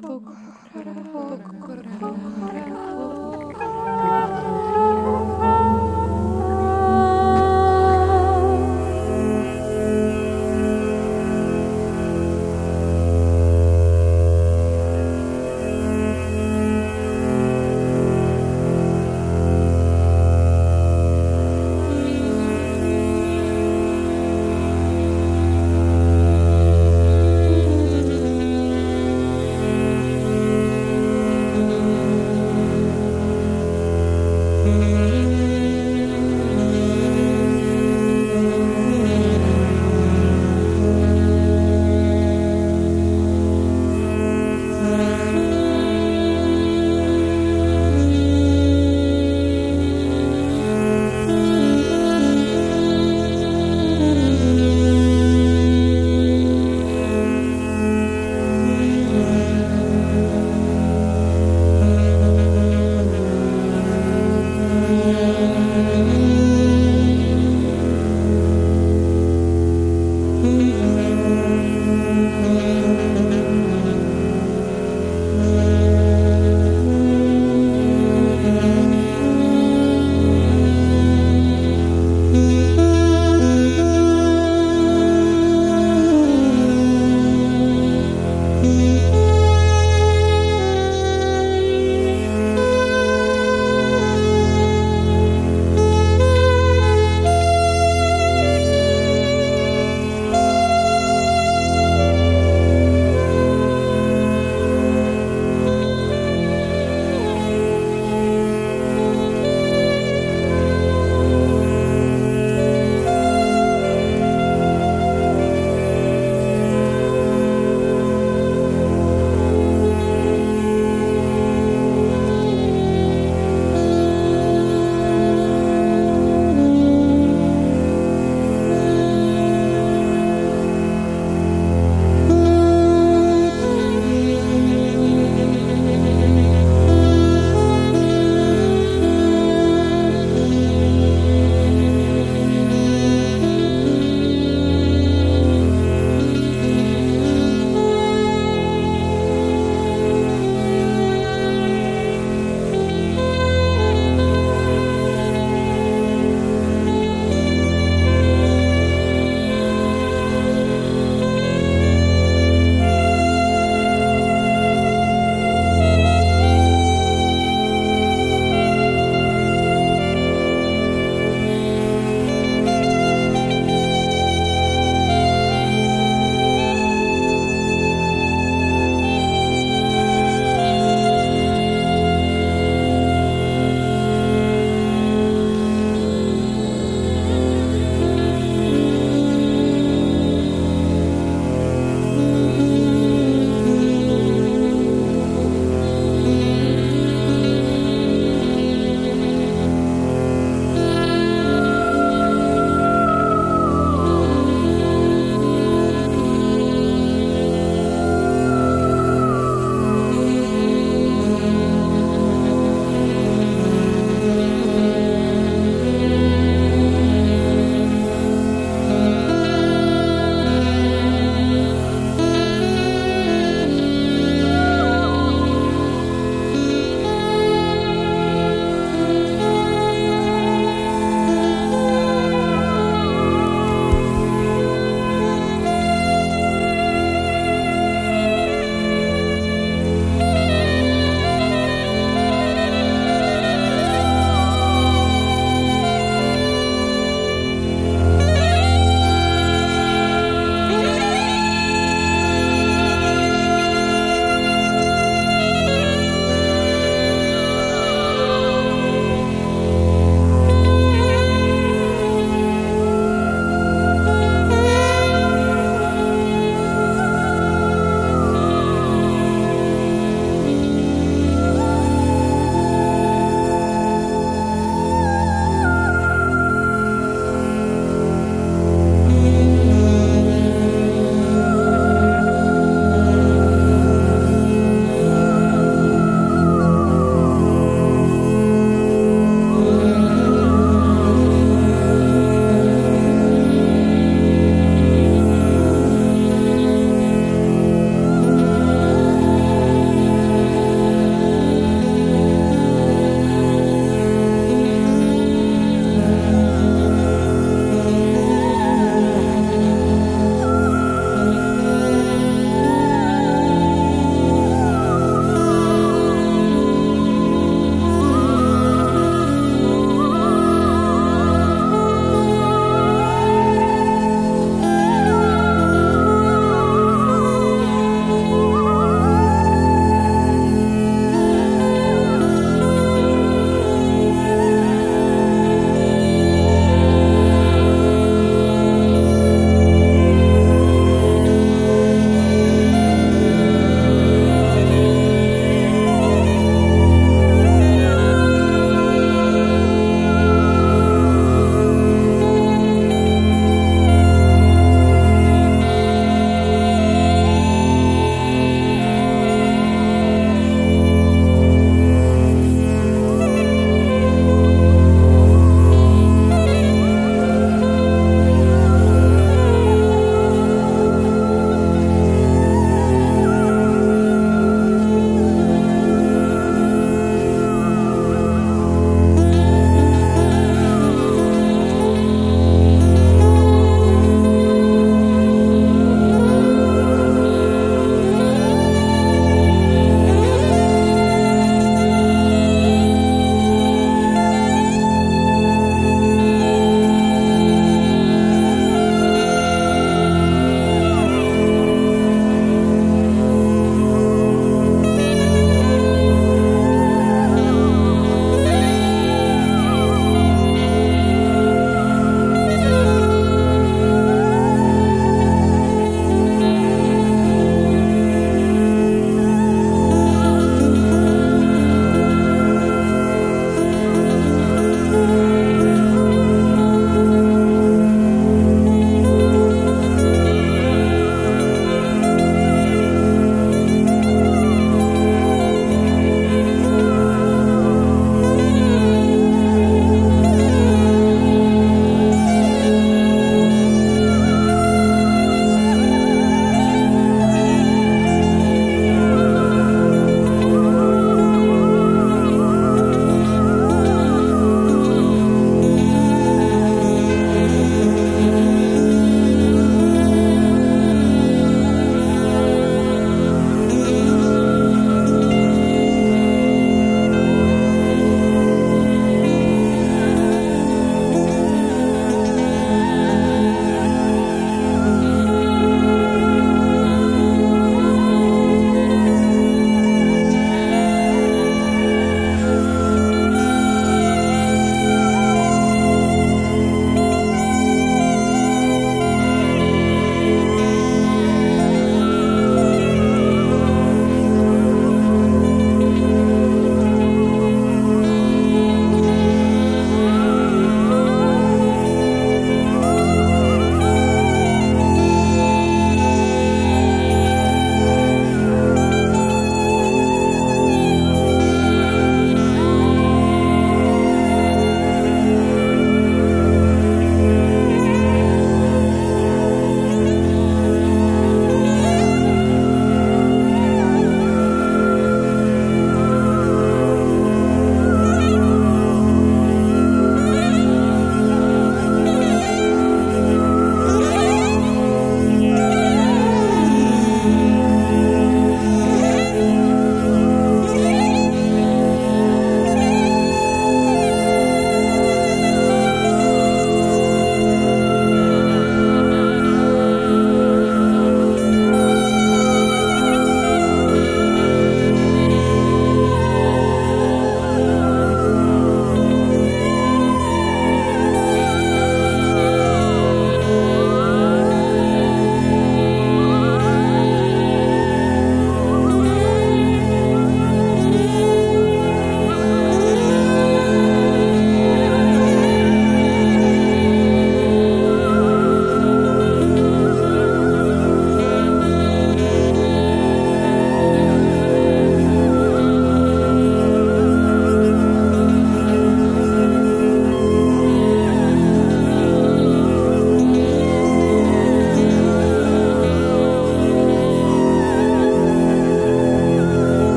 僕から僕から